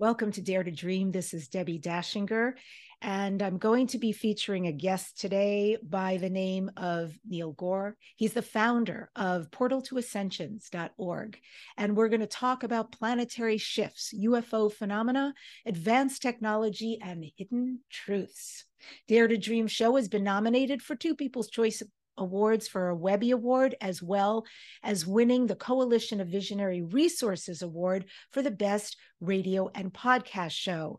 Welcome to Dare to Dream. This is Debbie Dashinger, and I'm going to be featuring a guest today by the name of Neil Gaur. He's the founder of portal2ascensions.org, and we're going to talk about planetary shifts, UFO phenomena, advanced technology, and hidden truths. Dare to Dream show has been nominated for two People's Choice awards for a Webby Award, as well as winning the Coalition of Visionary Resources Award for the best radio and podcast show.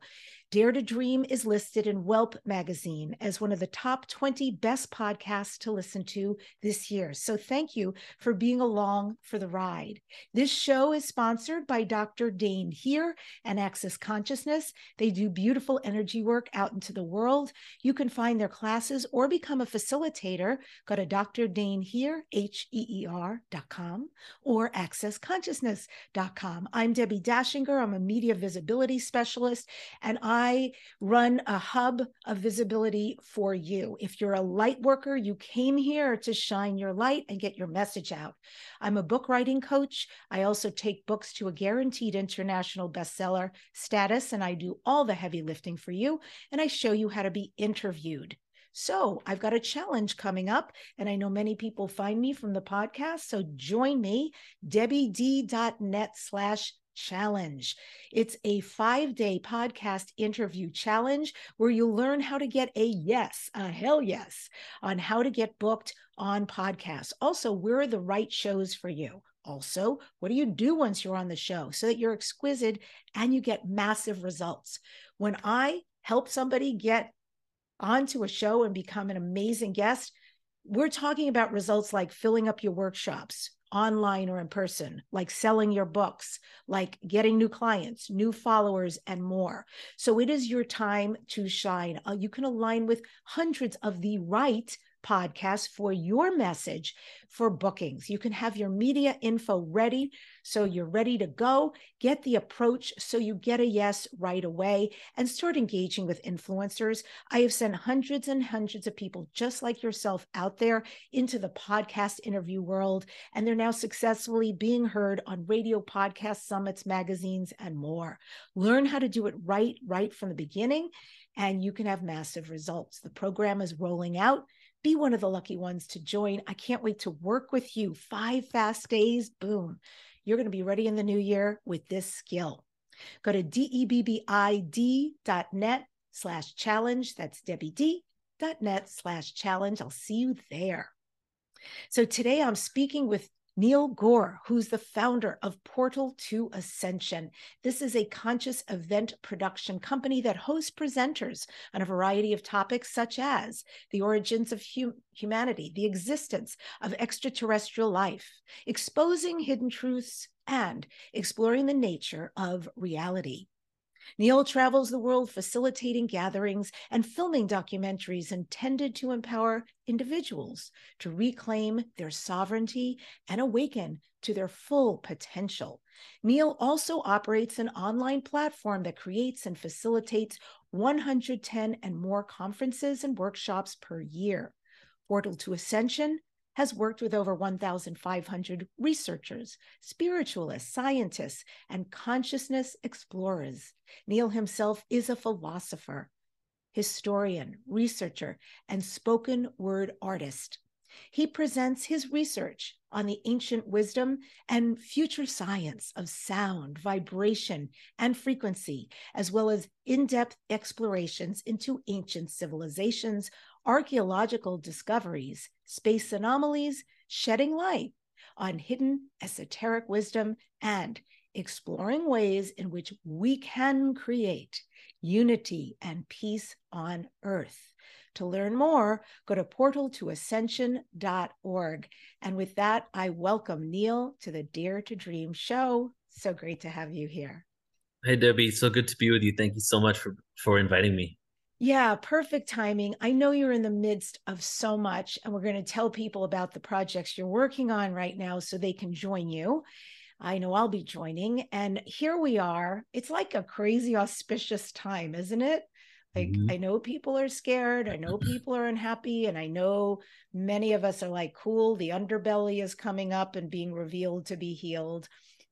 Dare to Dream is listed in Whelp magazine as one of the top 20 best podcasts to listen to this year. So thank you for being along for the ride. This show is sponsored by Dr. Dain Heer and Access Consciousness. They do beautiful energy work out into the world. You can find their classes or become a facilitator. Go to Dr. Dain Heer, H-E-E-R.com or accessconsciousness.com. I'm Debbie Dashinger. I'm a media visibility specialist and I I run a hub of visibility for you. If you're a light worker, you came here to shine your light and get your message out. I'm a book writing coach. I also take books to a guaranteed international bestseller status, and I do all the heavy lifting for you. And I show you how to be interviewed. So I've got a challenge coming up, and I know many people find me from the podcast. So join me, debbied.net slash challenge. It's a five day podcast interview challenge where you'll learn how to get a yes, a hell yes, on how to get booked on podcasts. Also, where are the right shows for you? Also, what do you do once you're on the show so that you're exquisite and you get massive results? When I help somebody get onto a show and become an amazing guest, we're talking about results like filling up your workshops, online or in person, like selling your books, like getting new clients, new followers, and more. So it is your time to shine. Uh, you can align with hundreds of the right podcast for your message for bookings. You can have your media info ready so you're ready to go. Get the approach so you get a yes right away and start engaging with influencers. I have sent hundreds and hundreds of people just like yourself out there into the podcast interview world, and they're now successfully being heard on radio, podcast summits, magazines, and more. Learn how to do it right, right from the beginning, and you can have massive results. The program is rolling out be one of the lucky ones to join. I can't wait to work with you. Five fast days, boom. You're going to be ready in the new year with this skill. Go to debbied.net slash challenge. That's debbied.net slash challenge. I'll see you there. So today I'm speaking with Neil Gaur, who's the founder of Portal to Ascension. This is a conscious event production company that hosts presenters on a variety of topics such as the origins of hum- humanity, the existence of extraterrestrial life, exposing hidden truths, and exploring the nature of reality. Neil travels the world facilitating gatherings and filming documentaries intended to empower individuals to reclaim their sovereignty and awaken to their full potential. Neil also operates an online platform that creates and facilitates 110 and more conferences and workshops per year. Portal to Ascension has worked with over 1,500 researchers, spiritualists, scientists, and consciousness explorers. Neil himself is a philosopher, historian, researcher, and spoken word artist. He presents his research on the ancient wisdom and future science of sound, vibration, and frequency, as well as in depth explorations into ancient civilizations, archaeological discoveries, space anomalies, shedding light on hidden esoteric wisdom, and exploring ways in which we can create unity and peace on earth. To learn more, go to portal2ascension.org. And with that, I welcome Neil to the Dare to Dream show. So great to have you here. Hey, Debbie. So good to be with you. Thank you so much for, for inviting me. Yeah, perfect timing. I know you're in the midst of so much, and we're going to tell people about the projects you're working on right now so they can join you. I know I'll be joining. And here we are. It's like a crazy auspicious time, isn't it? Like, mm-hmm. I know people are scared. I know people are unhappy. And I know many of us are like, cool, the underbelly is coming up and being revealed to be healed.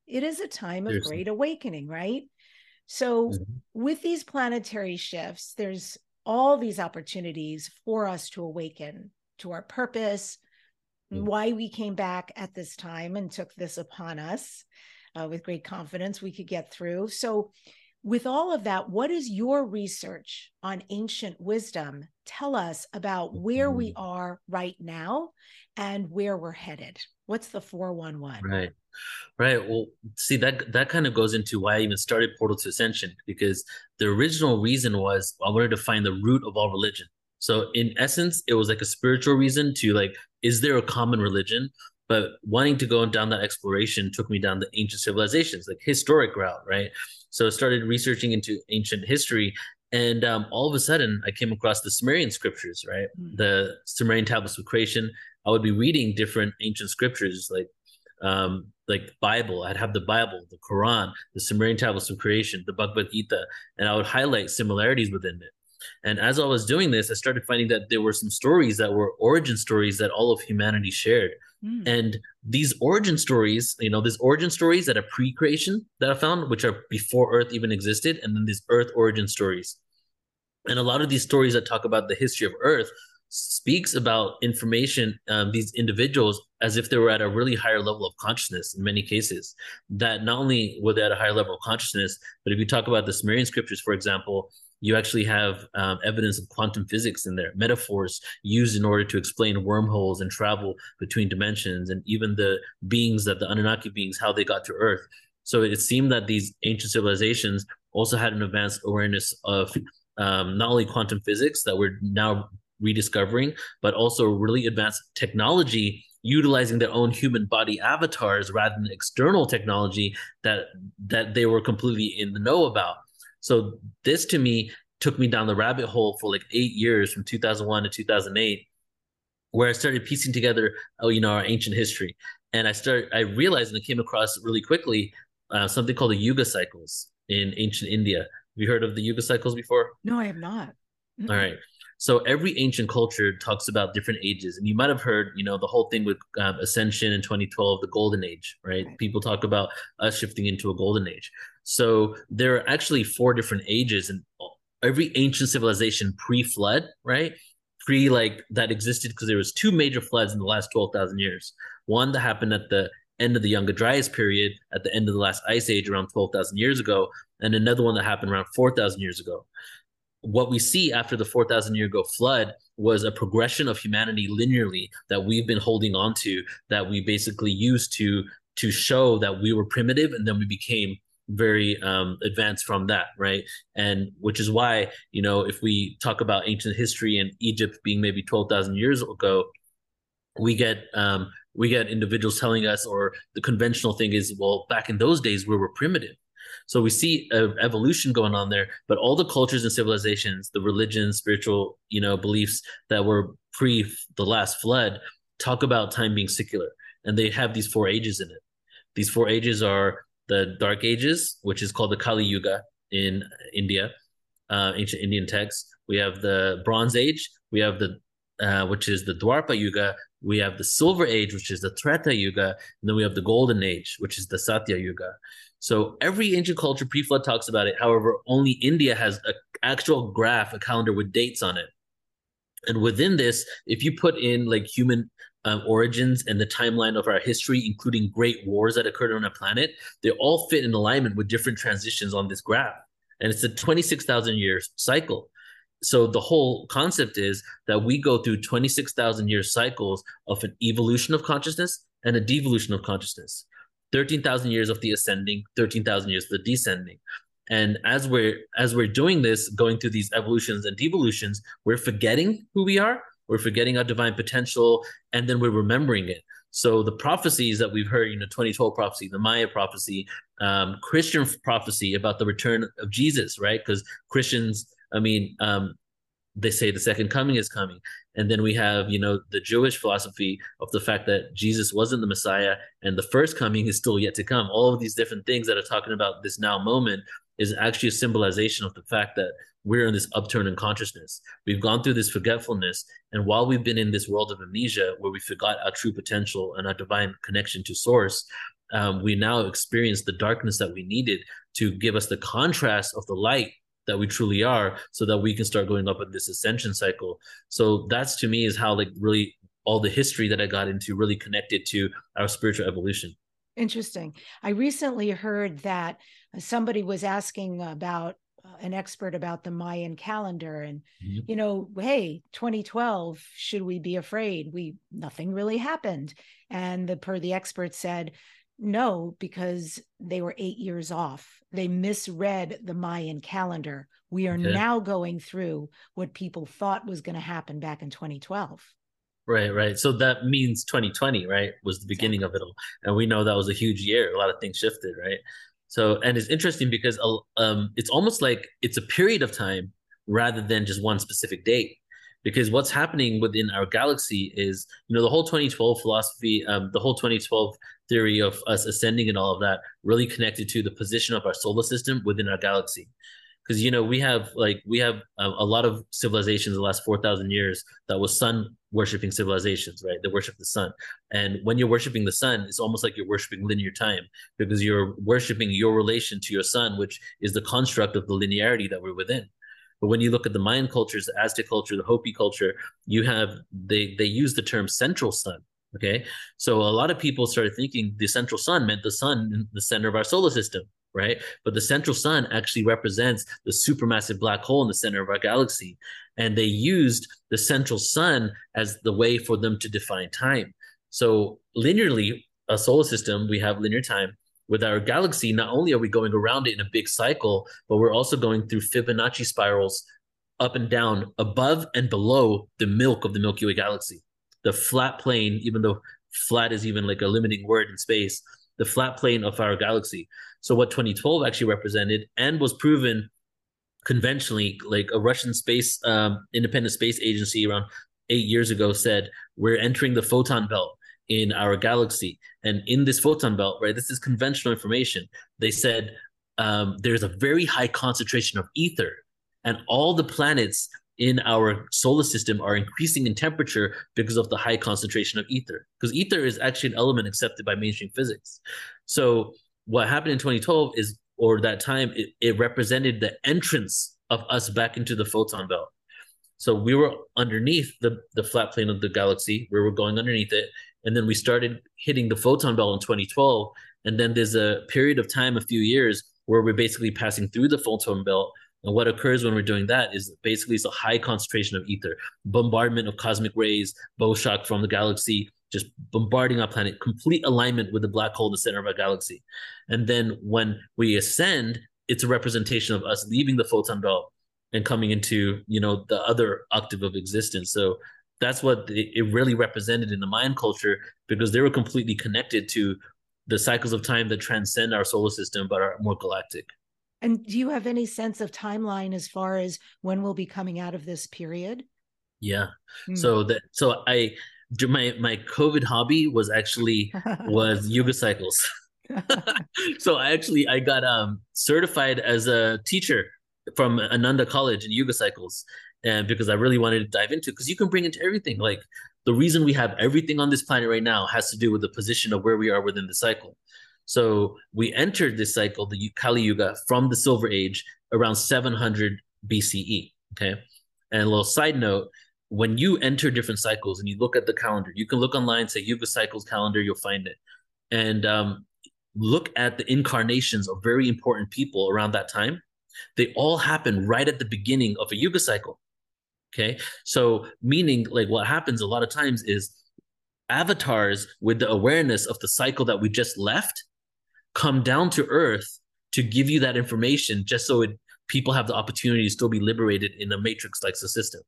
It is a time of Seriously. great awakening, right? So, mm-hmm. with these planetary shifts, there's all these opportunities for us to awaken to our purpose, mm-hmm. why we came back at this time and took this upon us uh, with great confidence we could get through. So, with all of that, what is your research on ancient wisdom tell us about where we mm-hmm. are right now and where we're headed? What's the 411? Right. Right. Well, see that that kind of goes into why I even started Portal to Ascension because the original reason was I wanted to find the root of all religion. So in essence, it was like a spiritual reason to like, is there a common religion? But wanting to go down that exploration took me down the ancient civilizations, like historic route, right? So I started researching into ancient history, and um, all of a sudden I came across the Sumerian scriptures, right? Mm. The Sumerian tablets of creation. I would be reading different ancient scriptures, like um, like Bible. I'd have the Bible, the Quran, the Sumerian tablets of creation, the Bhagavad Gita, and I would highlight similarities within it. And as I was doing this, I started finding that there were some stories that were origin stories that all of humanity shared. Mm. And these origin stories, you know, these origin stories that are pre creation that I found, which are before Earth even existed, and then these Earth origin stories. And a lot of these stories that talk about the history of Earth speaks about information, um, these individuals, as if they were at a really higher level of consciousness in many cases. That not only were they at a higher level of consciousness, but if you talk about the Sumerian scriptures, for example, you actually have um, evidence of quantum physics in there, metaphors used in order to explain wormholes and travel between dimensions, and even the beings that the Anunnaki beings, how they got to Earth. So it seemed that these ancient civilizations also had an advanced awareness of um, not only quantum physics that we're now rediscovering, but also really advanced technology utilizing their own human body avatars rather than external technology that that they were completely in the know about. So this to me took me down the rabbit hole for like eight years from 2001 to 2008, where I started piecing together, oh, you know, our ancient history. And I started, I realized and I came across really quickly uh, something called the Yuga cycles in ancient India. Have you heard of the Yuga cycles before? No, I have not. All right. So every ancient culture talks about different ages, and you might have heard, you know, the whole thing with um, Ascension in 2012, the Golden Age, right? right? People talk about us shifting into a Golden Age. So there are actually four different ages, and every ancient civilization pre-flood, right? Pre like that existed because there was two major floods in the last 12,000 years. One that happened at the end of the Younger Dryas period, at the end of the last ice age around 12,000 years ago, and another one that happened around 4,000 years ago what we see after the 4,000 year ago flood was a progression of humanity linearly that we've been holding on to, that we basically used to to show that we were primitive, and then we became very um, advanced from that, right? And which is why you know if we talk about ancient history and Egypt being maybe 12,000 years ago, we get um, we get individuals telling us, or the conventional thing is, well, back in those days we were primitive so we see evolution going on there, but all the cultures and civilizations, the religions, spiritual, you know, beliefs that were pre the last flood talk about time being secular. And they have these four ages in it. These four ages are the dark ages, which is called the Kali Yuga in India, uh, ancient Indian texts. We have the Bronze Age. We have the uh, which is the Dwapara Yuga. We have the Silver Age, which is the Treta Yuga, and then we have the Golden Age, which is the Satya Yuga. So every ancient culture pre-flood talks about it. However, only India has an actual graph, a calendar with dates on it. And within this, if you put in like human um, origins and the timeline of our history, including great wars that occurred on our planet, they all fit in alignment with different transitions on this graph. And it's a 26,000 years cycle. So the whole concept is that we go through 26,000 year cycles of an evolution of consciousness and a devolution of consciousness. 13,000 years of the ascending, 13,000 years of the descending. And as we're as we're doing this, going through these evolutions and devolutions, we're forgetting who we are, we're forgetting our divine potential, and then we're remembering it. So the prophecies that we've heard, you know, 2012 prophecy, the Maya prophecy, um, Christian prophecy about the return of Jesus, right? Because Christians, I mean, um, they say the second coming is coming and then we have you know the jewish philosophy of the fact that jesus wasn't the messiah and the first coming is still yet to come all of these different things that are talking about this now moment is actually a symbolization of the fact that we're in this upturn in consciousness. We've gone through this forgetfulness and while we've been in this world of amnesia where we forgot our true potential and our divine connection to source um, we now experience the darkness that we needed to give us the contrast of the light that we truly are so that we can start going up in this ascension cycle. So that's to me is how like really all the history that i got into really connected to our spiritual evolution interesting. I recently heard that somebody was asking about uh, an expert about the Mayan calendar and mm-hmm. you know hey 2012 should we be afraid? We nothing really happened. And the per the expert said no because they were 8 years off. They misread the Mayan calendar. We are okay. now going through what people thought was going to happen back in 2012 Right, right. So that means 2020, right, was the beginning of it all, and we know that was a huge year. A lot of things shifted, right? So, and it's interesting because uh, um, it's almost like it's a period of time rather than just one specific date. Because what's happening within our galaxy is, you know, the whole 2012 philosophy, um, the whole 2012 theory of us ascending and all of that really connected to the position of our solar system within our galaxy because you know we have like we have a, a lot of civilizations the last 4000 years that was sun worshiping civilizations right? They worship the sun. And when you're worshiping the sun it's almost like you're worshiping linear time because you're worshiping your relation to your sun which is the construct of the linearity that we're within. But when you look at the Mayan cultures, the Aztec culture, the Hopi culture, you have they they use the term central sun. Okay, so a lot of people started thinking the central sun meant the sun in the center of our solar system right? But the central sun actually represents the supermassive black hole in the center of our galaxy. And they used the central sun as the way for them to define time. So, linearly, a solar system, we have linear time. With our galaxy, not only are we going around it in a big cycle, but we're also going through Fibonacci spirals up and down, above and below the milk of the Milky Way galaxy. The flat plane, even though flat is even like a limiting word in space, the flat plane of our galaxy. So what 2012 actually represented and was proven conventionally, like a Russian space um, independent space agency around eight years ago said, we're entering the photon belt in our galaxy. And in this photon belt, right, this is conventional information. They said um, there's a very high concentration of ether, and all the planets in our solar system are increasing in temperature because of the high concentration of ether. Because ether is actually an element accepted by mainstream physics. So what happened in 2012 is, or that time, it, it represented the entrance of us back into the photon belt. So we were underneath the, the flat plane of the galaxy, where we were going underneath it. And then we started hitting the photon belt in 2012. And then there's a period of time, a few years, where we're basically passing through the photon belt and what occurs when we're doing that is basically it's a high concentration of ether, bombardment of cosmic rays, bow shock from the galaxy, just bombarding our planet, complete alignment with the black hole in the center of our galaxy. And then when we ascend, it's a representation of us leaving the photon belt and coming into, you know, the other octave of existence. So that's what it really represented in the Mayan culture because they were completely connected to the cycles of time that transcend our solar system but are more galactic. And do you have any sense of timeline as far as when we'll be coming out of this period? Yeah. Mm. So that so I my my COVID hobby was actually was Yuga cycles. so I actually I got um certified as a teacher from Ananda College in Yuga cycles and because I really wanted to dive into because you can bring into everything like the reason we have everything on this planet right now has to do with the position of where we are within the cycle. So we entered this cycle, the Kali Yuga, from the Silver Age around 700 BCE. Okay. And a little side note when you enter different cycles and you look at the calendar, you can look online, say Yuga Cycles calendar, you'll find it. And um, look at the incarnations of very important people around that time. They all happen right at the beginning of a Yuga cycle. Okay. So, meaning like what happens a lot of times is avatars with the awareness of the cycle that we just left come down to earth to give you that information just so it, people have the opportunity to still be liberated in a matrix like the system.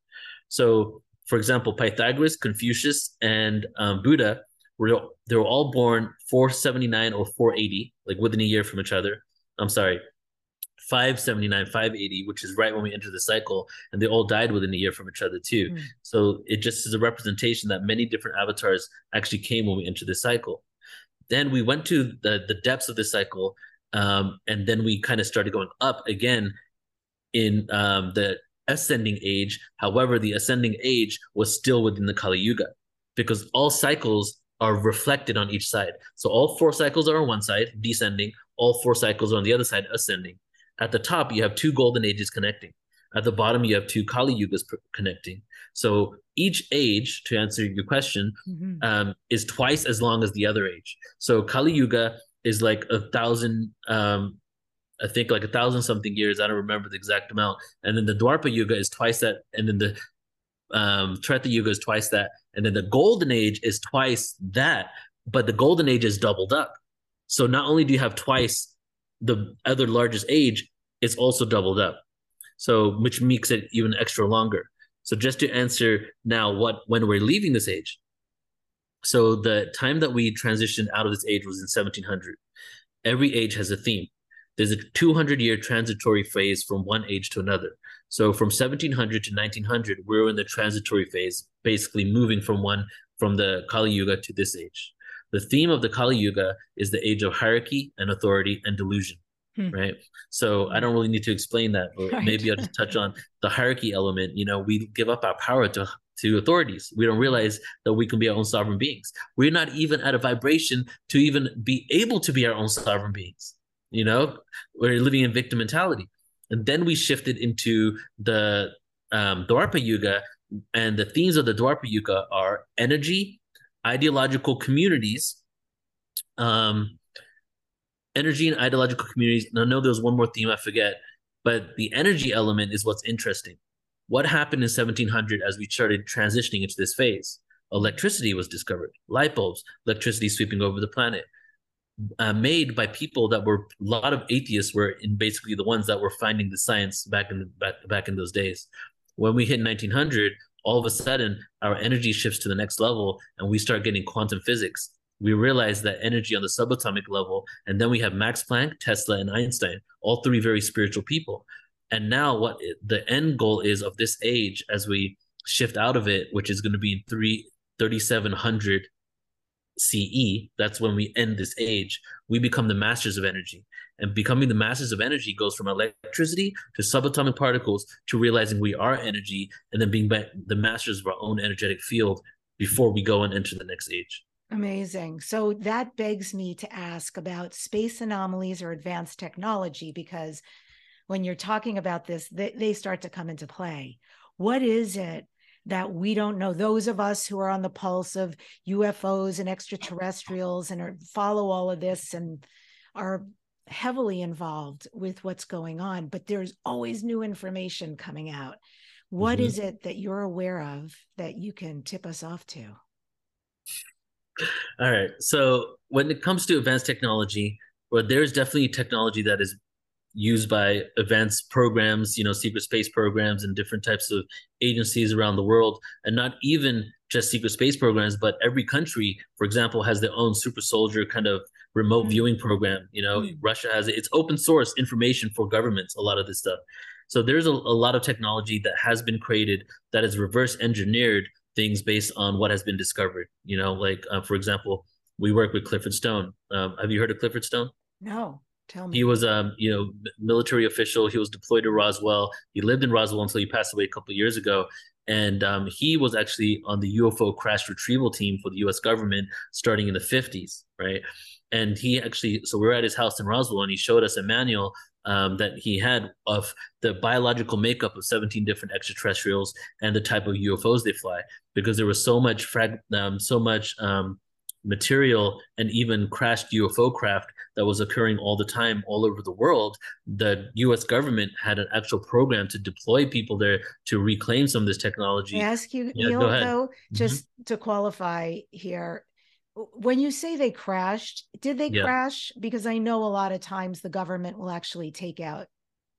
So, for example, Pythagoras, Confucius, and um, Buddha were they were all born 479 or 480, like within a year from each other. I'm sorry, 579, 580, which is right when we enter the cycle, and they all died within a year from each other too. Mm. So it just is a representation that many different avatars actually came when we enter the cycle. Then we went to the the depths of the cycle, um, and then we kind of started going up again in um, the ascending age. However, the ascending age was still within the Kali Yuga, because all cycles are reflected on each side. So all four cycles are on one side, descending. All four cycles are on the other side, ascending. At the top, you have two golden ages connecting. At the bottom, you have two Kali Yugas connecting. So each age, to answer your question, mm-hmm. um, is twice as long as the other age. So Kali Yuga is like a thousand, um, I think like a thousand something years. I don't remember the exact amount. And then the Dwapara Yuga is twice that. And then the um, Treta Yuga is twice that. And then the Golden Age is twice that. But the Golden Age is doubled up. So not only do you have twice the other largest age, it's also doubled up. So which makes it even extra longer. So just to answer now what when we're leaving this age. So the time that we transitioned out of this age was in 1700. Every age has a theme. There's a 200 year transitory phase from one age to another. So from 1700 to 1900, we're in the transitory phase, basically moving from one from the Kali Yuga to this age. The theme of the Kali Yuga is the age of hierarchy and authority and delusion. Hmm. Right. So I don't really need to explain that, but right. maybe I'll just touch on the hierarchy element. You know, we give up our power to to authorities. We don't realize that we can be our own sovereign beings. We're not even at a vibration to even be able to be our own sovereign beings. You know, we're living in victim mentality. And then we shifted into the um, Dwapara Yuga, and the themes of the Dwapara Yuga are energy, ideological communities, um, energy and ideological communities. And I know there's one more theme I forget, but the energy element is what's interesting. What happened in 1700 as we started transitioning into this phase? Electricity was discovered, light bulbs, electricity sweeping over the planet, uh, made by people that were a lot of atheists were in basically the ones that were finding the science back in the, back back in those days. When we hit 1900, all of a sudden our energy shifts to the next level, and we start getting quantum physics we realize that energy on the subatomic level, and then we have Max Planck, Tesla, and Einstein, all three very spiritual people. And now, what the end goal is of this age, as we shift out of it, which is going to be in three, 3700 CE, that's when we end this age, we become the masters of energy. And becoming the masters of energy goes from electricity to subatomic particles to realizing we are energy and then being the masters of our own energetic field before we go and enter the next age. Amazing. So that begs me to ask about space anomalies or advanced technology, because when you're talking about this, they, they start to come into play. What is it that we don't know? Those of us who are on the pulse of UFOs and extraterrestrials and are, follow all of this and are heavily involved with what's going on, but there's always new information coming out. What mm-hmm. is it that you're aware of that you can tip us off to? All right. So when it comes to advanced technology, well, there's definitely technology that is used by advanced programs, you know, secret space programs and different types of agencies around the world, and not even just secret space programs, but every country, for example, has their own super soldier kind of remote mm-hmm. viewing program. You know, mm-hmm. Russia has it. It's open source information for governments, a lot of this stuff. So there's a, a lot of technology that has been created that is reverse engineered things based on what has been discovered. You know, like uh, for example, we work with Clifford Stone. Um, have you heard of Clifford Stone? No. Tell me. He was um, you know, military official. He was deployed to Roswell. He lived in Roswell until he passed away a couple years ago. And um, he was actually on the UFO crash retrieval team for the U.S. government starting in the 50s, right? And he actually, so we are at his house in Roswell, and he showed us a manual um, that he had of the biological makeup of 17 different extraterrestrials and the type of UFOs they fly, because there was so much frag- um, so much um, material and even crashed UFO craft that was occurring all the time all over the world. The U.S. government had an actual program to deploy people there to reclaim some of this technology. I ask you, yeah, Neil, though, mm-hmm. just mm-hmm. to qualify here, when you say they crashed, did they yeah. crash? Because I know a lot of times the government will actually take out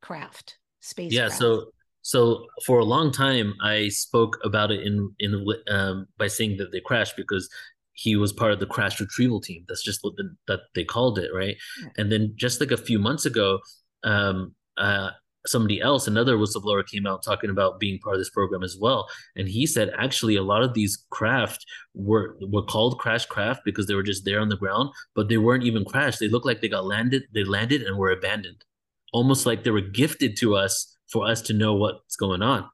craft space. Yeah. So so for a long time, I spoke about it in in um, by saying that they crashed because he was part of the crash retrieval team. That's just what the, that they called it, right? Yeah. And then just like a few months ago, um, uh, somebody else, another whistleblower came out talking about being part of this program as well. And he said actually a lot of these craft were were called crash craft because they were just there on the ground, but they weren't even crashed. They looked like they got landed, they landed and were abandoned. Almost like they were gifted to us for us to know what's going on.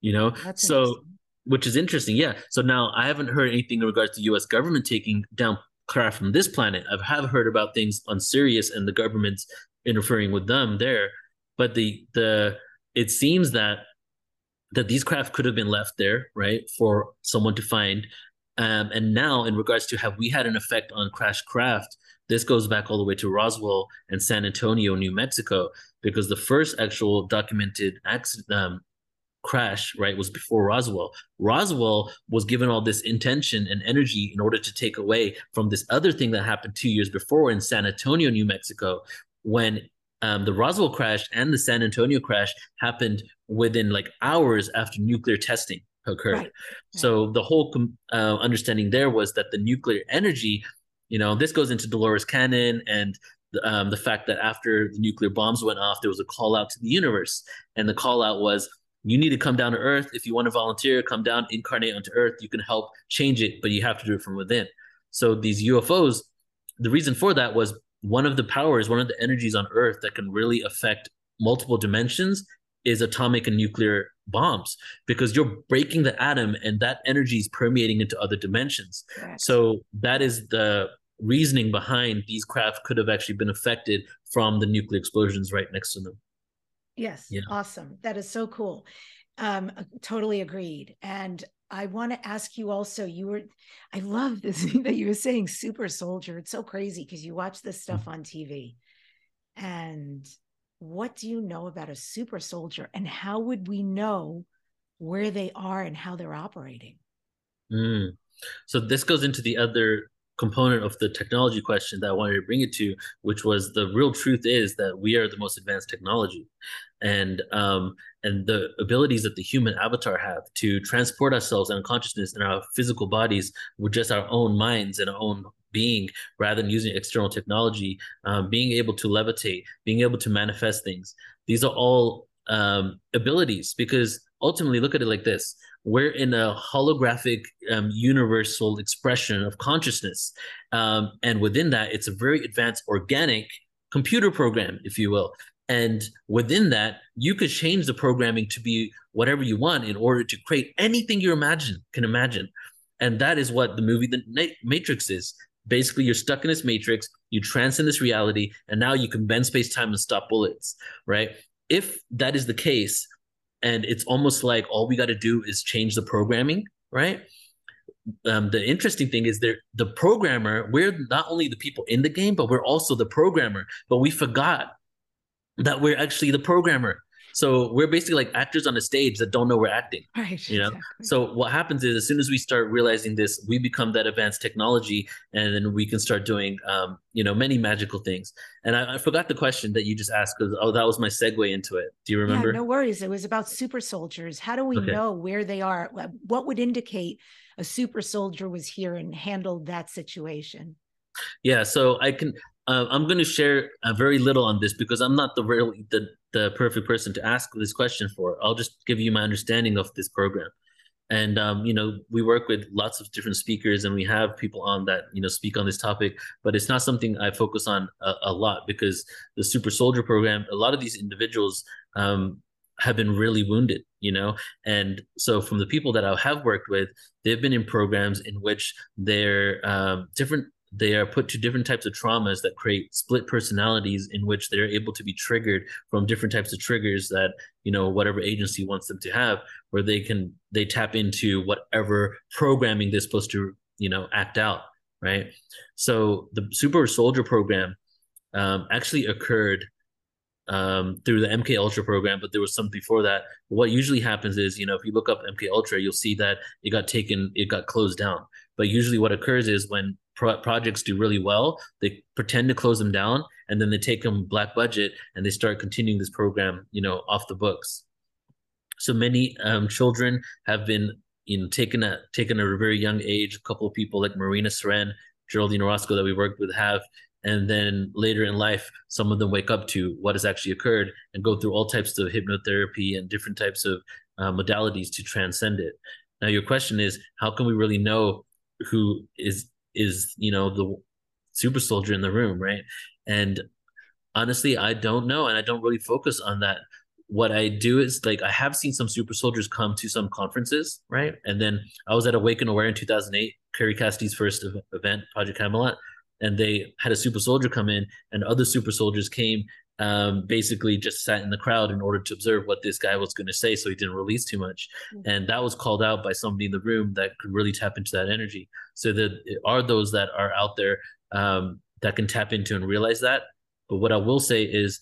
You know? That's so which is interesting. Yeah. So now I haven't heard anything in regards to U.S. government taking down craft from this planet. I have heard about things on Sirius and the government's interfering with them there, but the the it seems that that these craft could have been left there, right, for someone to find. Um, and now, in regards to have we had an effect on crash craft, this goes back all the way to Roswell and San Antonio, New Mexico, because the first actual documented accident, um, crash, right, was before Roswell. Roswell was given all this intention and energy in order to take away from this other thing that happened two years before in San Antonio, New Mexico, when um, the Roswell crash and the San Antonio crash happened within like hours after nuclear testing occurred. Right. So the whole uh, understanding there was that the nuclear energy, you know, this goes into Dolores Cannon and um, the fact that after the nuclear bombs went off, there was a call out to the universe, and the call out was you need to come down to earth. If you want to volunteer, come down, incarnate onto earth. You can help change it, but you have to do it from within. So these UFOs, the reason for that was one of the powers, one of the energies on earth that can really affect multiple dimensions is atomic and nuclear bombs because you're breaking the atom and that energy is permeating into other dimensions. Correct. So that is the reasoning behind these craft could have actually been affected from the nuclear explosions right next to them. Yes. Yeah. Awesome. That is so cool. Um, totally agreed. And I want to ask you also, you were, I love this that you were saying super soldier. It's so crazy because you watch this stuff mm-hmm. on TV. And what do you know about a super soldier and how would we know where they are and how they're operating? Mm. So this goes into the other component of the technology question that I wanted to bring it to, which was the real truth is that we are the most advanced technology, and um, and the abilities that the human avatar have to transport ourselves and consciousness in our physical bodies with just our own minds and our own being, rather than using external technology, um, being able to levitate, being able to manifest things. These are all um, abilities because ultimately, look at it like this: we're in a holographic um, universal expression of consciousness um, and within that it's a very advanced organic computer program if you will and within that you could change the programming to be whatever you want in order to create anything you imagine can imagine. And that is what the movie the matrix is. Basically you're stuck in this matrix you transcend this reality and now you can bend space time and stop bullets right? If that is the case and it's almost like all we got to do is change the programming, right? Um, the interesting thing is there the programmer we're not only the people in the game but we're also the programmer. But we forgot that we're actually the programmer so we're basically like actors on a stage that don't know we're acting. Right. You know? Exactly. So what happens is as soon as we start realizing this, we become that advanced technology and then we can start doing um, you know, many magical things. And I, I forgot the question that you just asked because oh, that was my segue into it. Do you remember? Yeah, no worries. It was about super soldiers. How do we okay. know where they are? What would indicate a super soldier was here and handled that situation? Yeah, so I can uh, I'm going to share uh, very little on this because I'm not the real the, the perfect person to ask this question for. I'll just give you my understanding of this program. And um, you know, we work with lots of different speakers, and we have people on that you know speak on this topic. But it's not something I focus on a, a lot because the Super Soldier program, a lot of these individuals um, have been really wounded, you know. And so, from the people that I have worked with, they've been in programs in which they're um, different they are put to different types of traumas that create split personalities in which they're able to be triggered from different types of triggers that you know whatever agency wants them to have where they can they tap into whatever programming they're supposed to you know act out right so the super soldier program um, actually occurred um, through the MK Ultra program, but there was some before that. What usually happens is, you know, if you look up MK Ultra, you'll see that it got taken, it got closed down. But usually, what occurs is when pro- projects do really well, they pretend to close them down, and then they take them black budget and they start continuing this program, you know, off the books. So many um, children have been, you know, taken at taken at a very young age. A couple of people like Marina Seren, Geraldine Orozco that we worked with have and then later in life some of them wake up to what has actually occurred and go through all types of hypnotherapy and different types of uh, modalities to transcend it now your question is how can we really know who is is you know the super soldier in the room right and honestly i don't know and i don't really focus on that what I do is like I have seen some super soldiers come to some conferences, right? And then I was at Awake and Aware in 2008, Kerry Cassidy's first event, Project Camelot, and they had a super soldier come in, and other super soldiers came, um, basically just sat in the crowd in order to observe what this guy was going to say, so he didn't release too much. Mm-hmm. And that was called out by somebody in the room that could really tap into that energy. So there are those that are out there um, that can tap into and realize that. But what I will say is,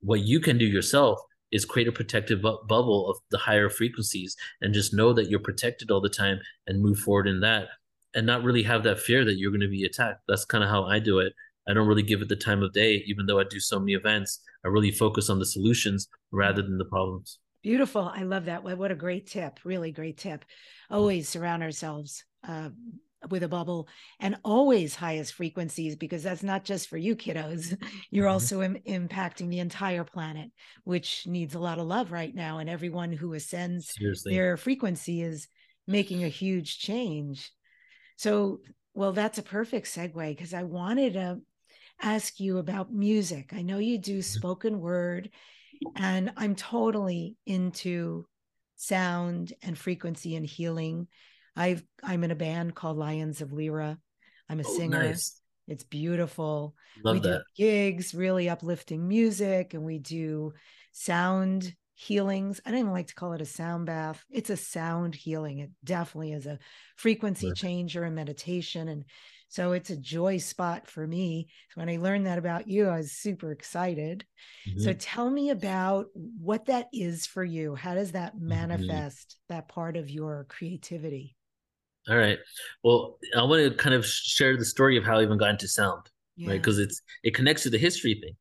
what you can do yourself is create a protective bu- bubble of the higher frequencies and just know that you're protected all the time and move forward in that and not really have that fear that you're going to be attacked. That's kind of how I do it. I don't really give it the time of day, even though I do so many events. I really focus on the solutions rather than the problems. Beautiful. I love that. What a great tip. Really great tip. Always surround ourselves uh, with a bubble and always highest frequencies because that's not just for you kiddos you're mm-hmm. also Im- impacting the entire planet which needs a lot of love right now and everyone who ascends Seriously. their frequency is making a huge change so well that's a perfect segue because i wanted to ask you about music i know you do mm-hmm. spoken word and i'm totally into sound and frequency and healing I've I'm in a band called Lions of Lyra. I'm a oh, singer. Nice. It's beautiful. Love we that. do gigs, really uplifting music, and we do sound healings. I don't even like to call it a sound bath. It's a sound healing. It definitely is a frequency right. changer and meditation. And so it's a joy spot for me. So when I learned that about you, I was super excited. Mm-hmm. So tell me about what that is for you. How does that mm-hmm. manifest mm-hmm. that part of your creativity? All right. Well, I want to kind of share the story of how I even got into sound, yeah. right? Because it's it connects to the history thing.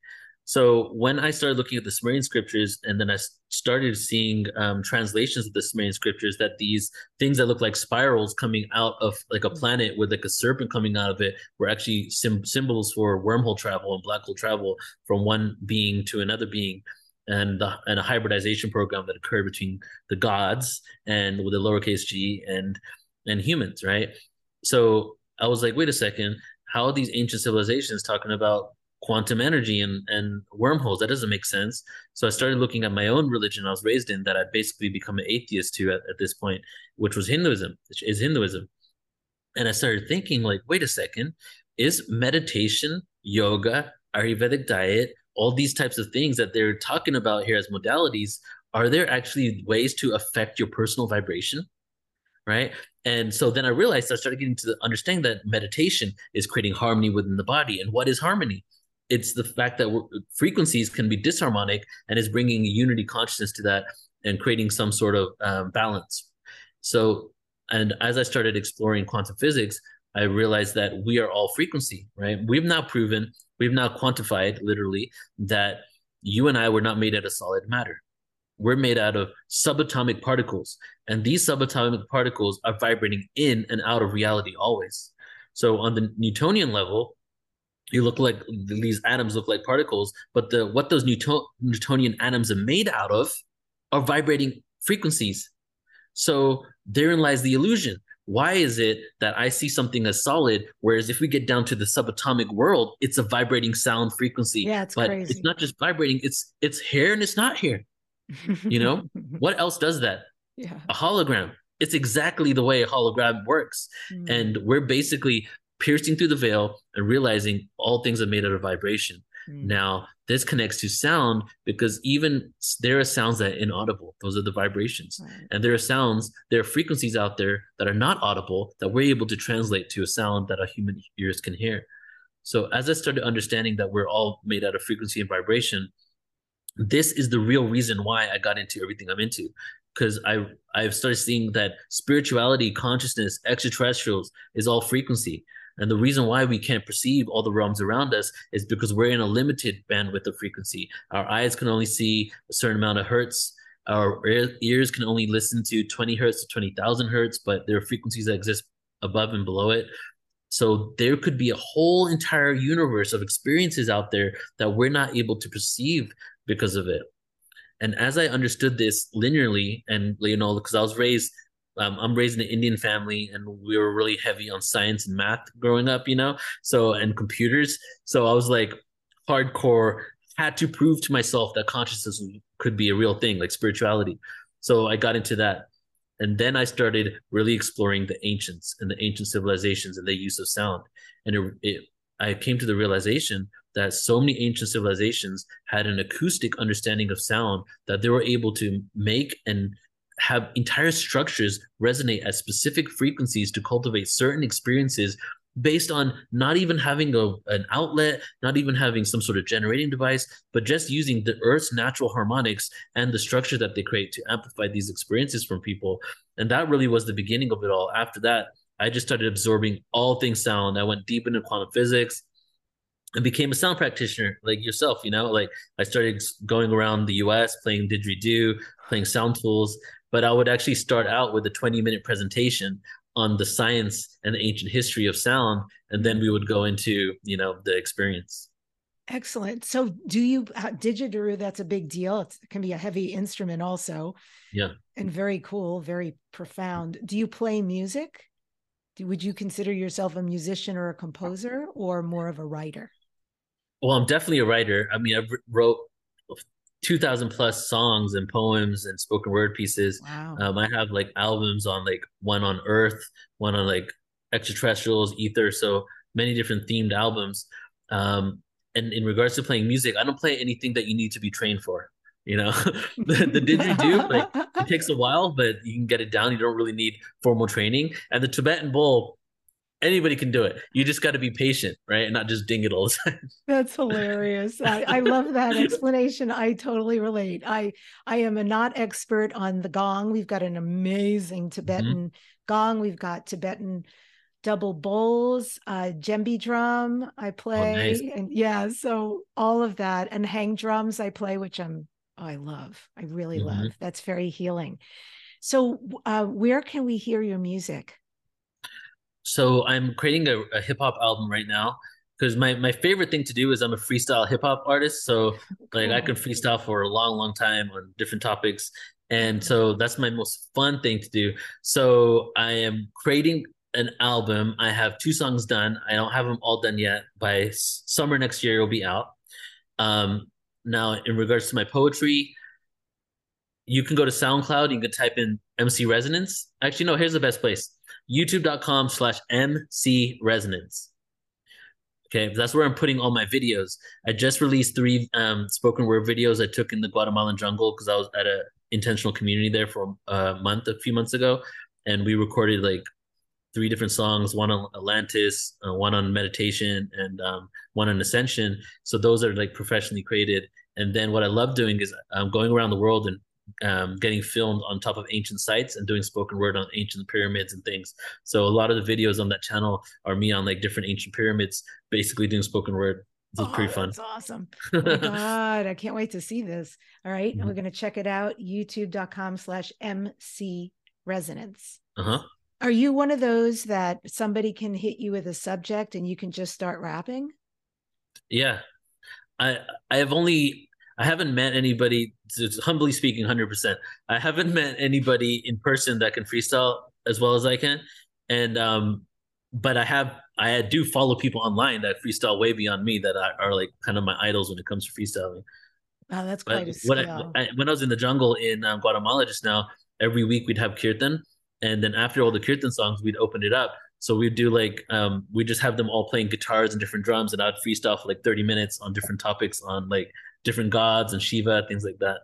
So when I started looking at the Sumerian scriptures, and then I started seeing um, translations of the Sumerian scriptures, that these things that look like spirals coming out of like a mm. planet with like a serpent coming out of it were actually sim- symbols for wormhole travel and black hole travel from one being to another being and the, and a hybridization program that occurred between the gods and with a lowercase g and and humans, right? So I was like, wait a second, how are these ancient civilizations talking about quantum energy and, and wormholes? That doesn't make sense. So I started looking at my own religion I was raised in that I'd basically become an atheist to at, at this point, which was Hinduism, which is Hinduism. And I started thinking, like, wait a second, is meditation, yoga, Ayurvedic diet, all these types of things that they're talking about here as modalities, are there actually ways to affect your personal vibration? right? And so then I realized I started getting to the understanding that meditation is creating harmony within the body. And what is harmony? It's the fact that frequencies can be disharmonic and is bringing unity consciousness to that and creating some sort of um, balance. So, and as I started exploring quantum physics, I realized that we are all frequency, right? We've now proven, we've now quantified literally that you and I were not made out of solid matter we're made out of subatomic particles. And these subatomic particles are vibrating in and out of reality always. So on the Newtonian level, you look like these atoms look like particles, but the what those Newton, Newtonian atoms are made out of are vibrating frequencies. So therein lies the illusion. Why is it that I see something as solid, whereas if we get down to the subatomic world, it's a vibrating sound frequency. Yeah, it's but crazy. It's not just vibrating; it's it's here and it's not here you know what else does that yeah a hologram it's exactly the way a hologram works mm. and we're basically piercing through the veil and realizing all things are made out of vibration mm. now this connects to sound because even there are sounds that are inaudible those are the vibrations right. and there are sounds there are frequencies out there that are not audible that we're able to translate to a sound that our human ears can hear so as i started understanding that we're all made out of frequency and vibration this is the real reason why I got into everything I'm into because I I've started seeing that spirituality, consciousness, extraterrestrials is all frequency. And the reason why we can't perceive all the realms around us is because we're in a limited bandwidth of frequency. Our eyes can only see a certain amount of hertz. Our ears can only listen to 20 hertz to 20,000 hertz, but there are frequencies that exist above and below it. So there could be a whole entire universe of experiences out there that we're not able to perceive because of it. And as I understood this linearly, and you know, because I was raised, um, I'm raised in an Indian family, and we were really heavy on science and math growing up, you know, so and computers. So I was like hardcore, had to prove to myself that consciousness could be a real thing, like spirituality. So I got into that. And then I started really exploring the ancients and the ancient civilizations and the use of sound. And it, it, I came to the realization that so many ancient civilizations had an acoustic understanding of sound that they were able to make and have entire structures resonate at specific frequencies to cultivate certain experiences based on not even having a, an outlet, not even having some sort of generating device, but just using the Earth's natural harmonics and the structure that they create to amplify these experiences from people. And that really was the beginning of it all. After that, I just started absorbing all things sound. I went deep into quantum physics and became a sound practitioner like yourself, you know, like I started going around the US playing didgeridoo, playing sound tools, but I would actually start out with a 20 minute presentation on the science and the ancient history of sound and then we would go into you know the experience. Excellent. So do you uh, didgeridoo that's a big deal. It's, it can be a heavy instrument also. Yeah. And very cool very profound. Do you play music? Do, would you consider yourself a musician or a composer or more of a writer? Well i'm definitely a writer. I mean i wrote 2000 plus songs and poems and spoken word pieces. Wow. Um, I have like albums on like one on Earth, one on like extraterrestrials, ether. So many different themed albums. Um, and in regards to playing music, I don't play anything that you need to be trained for. You know, the, the didgeridoo, like it takes a while, but you can get it down. You don't really need formal training. And the Tibetan bowl, anybody can do it. You just got to be patient, right? And not just ding it all the time. That's hilarious. I, I love that explanation. I totally relate. I I am a not expert on the gong. We've got an amazing Tibetan mm-hmm. gong. We've got Tibetan double bowls, uh, djembe drum I play, oh, nice. and yeah, so all of that, and hang drums I play, which I'm oh, I love. I really mm-hmm. love. That's very healing. So, uh, where can we hear your music? So I'm creating a, a hip hop album right now because my, my favorite thing to do is I'm a freestyle hip hop artist. So cool. like I can freestyle for a long, long time on different topics. And so that's my most fun thing to do. So I am creating an album. I have two songs done. I don't have them all done yet. By summer next year, it'll be out. Um, now, in regards to my poetry, you can go to SoundCloud. You can type in MC Resonance. Actually, no, here's the best place youtube.com slash MC Resonance. Okay, that's where I'm putting all my videos. I just released three um, spoken word videos I took in the Guatemalan jungle because I was at a intentional community there for a month, a few months ago, and we recorded like three different songs: one on Atlantis, uh, one on meditation, and um, one on ascension. So those are like professionally created. And then what I love doing is I'm going around the world and um, getting filmed on top of ancient sites and doing spoken word on ancient pyramids and things. So a lot of the videos on that channel are me on like different ancient pyramids, basically doing spoken word. It's oh, pretty fun. That's awesome. Oh God, I can't wait to see this. All right. mm-hmm. We're going to check it out. YouTube.com slash MC resonance. Uh-huh. Are you one of those that somebody can hit you with a subject and you can just start rapping? Yeah. I I have only I haven't met anybody, humbly speaking, 100%. I haven't met anybody in person that can freestyle as well as I can. And, um, but I have, I do follow people online that freestyle way beyond me that are, are like kind of my idols when it comes to freestyling. Oh, that's quite but a skill. When I, I, when I was in the jungle in um, Guatemala just now, every week we'd have kirtan. And then after all the kirtan songs, we'd open it up. So we'd do like, um, we just have them all playing guitars and different drums, and I'd freestyle for like 30 minutes on different topics on like different gods and Shiva, things like that.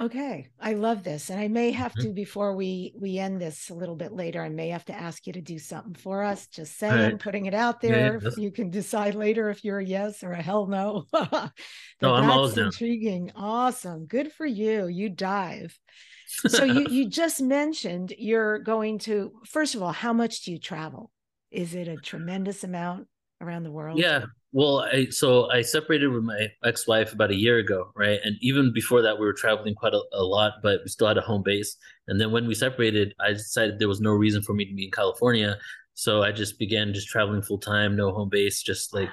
Okay, I love this, and I may have mm-hmm. to before we we end this a little bit later. I may have to ask you to do something for us. Just saying, right. putting it out there. Yeah, you can decide later if you're a yes or a hell no. no, I'm always intriguing. Down. Awesome, good for you. You dive. so you you just mentioned you're going to. First of all, how much do you travel? Is it a tremendous amount around the world? Yeah, well, I so I separated with my ex-wife about a year ago, right? And even before that, we were traveling quite a, a, lot, but we still had a home base. And then when we separated, I decided there was no reason for me to be in California, so I just began just traveling full time, no home base, just like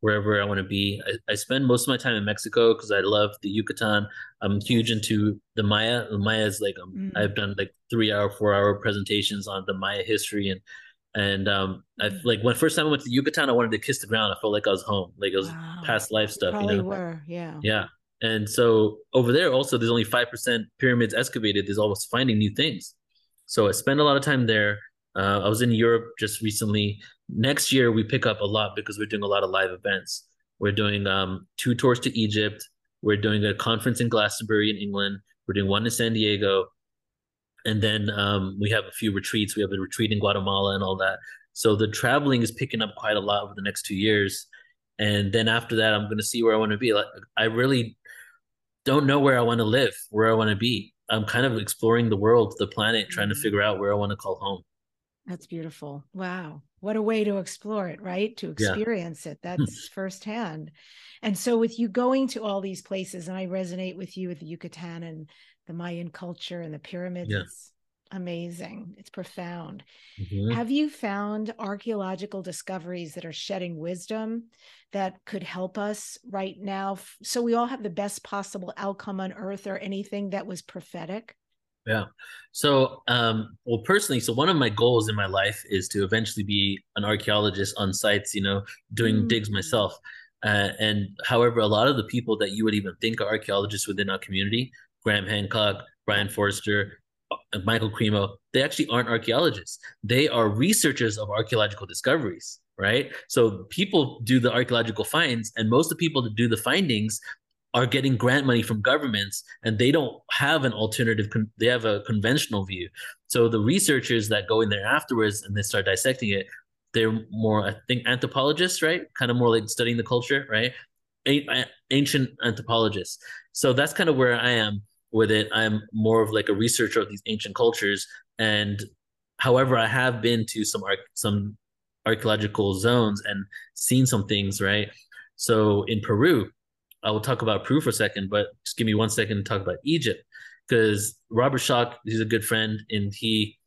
wherever I want to be. I, I spend most of my time in Mexico because I love the Yucatan. I'm huge into the Maya. The Maya is like um, mm. I've done like three hour, four hour presentations on the Maya history and and um, I mm. like when first time I went to Yucatan, I wanted to kiss the ground. I felt like I was home, like it was wow. past life stuff. Probably you know, were, yeah, yeah. And so over there, also, there's only 5% pyramids excavated. There's always finding new things. So I spend a lot of time there. Uh, I was in Europe just recently. Next year, we pick up a lot because we're doing a lot of live events. We're doing um, two tours to Egypt. We're doing a conference in Glastonbury in England. We're doing one in San Diego. And then um, we have a few retreats. We have a retreat in Guatemala and all that. So the traveling is picking up quite a lot over the next two years. And then after that, I'm going to see where I want to be. Like, I really don't know where I want to live, where I want to be. I'm kind of exploring the world, the planet, trying to mm-hmm. figure out where I want to call home. That's beautiful. Wow. What a way to explore it, right? To experience yeah. it. That's firsthand. And so, with you going to all these places, and I resonate with you with the Yucatan and the Mayan culture and the pyramids, yeah. it's amazing. It's profound. Mm-hmm. Have you found archaeological discoveries that are shedding wisdom that could help us right now so we all have the best possible outcome on earth or anything that was prophetic? Yeah. So, um, well, personally, so one of my goals in my life is to eventually be an archaeologist on sites, you know, doing mm. digs myself. Uh, and however, a lot of the people that you would even think are archaeologists within our community, Graham Hancock, Brien Foerster, uh, Michael Cremo, they actually aren't archaeologists. They are researchers of archaeological discoveries, right? So people do the archaeological finds, and most of the people that do the findings are getting grant money from governments and they don't have an alternative con- they have a conventional view. So the researchers that go in there afterwards and they start dissecting it they're more i think anthropologists right? Kind of more like studying the culture right? A- ancient anthropologists. So that's kind of where i am with it. I'm more of like a researcher of these ancient cultures. And however i have been to some ar- some archaeological zones and seen some things right? So in peru I will talk about Peru for a second, but just give me one second to talk about Egypt because Robert Schoch, he's a good friend, and he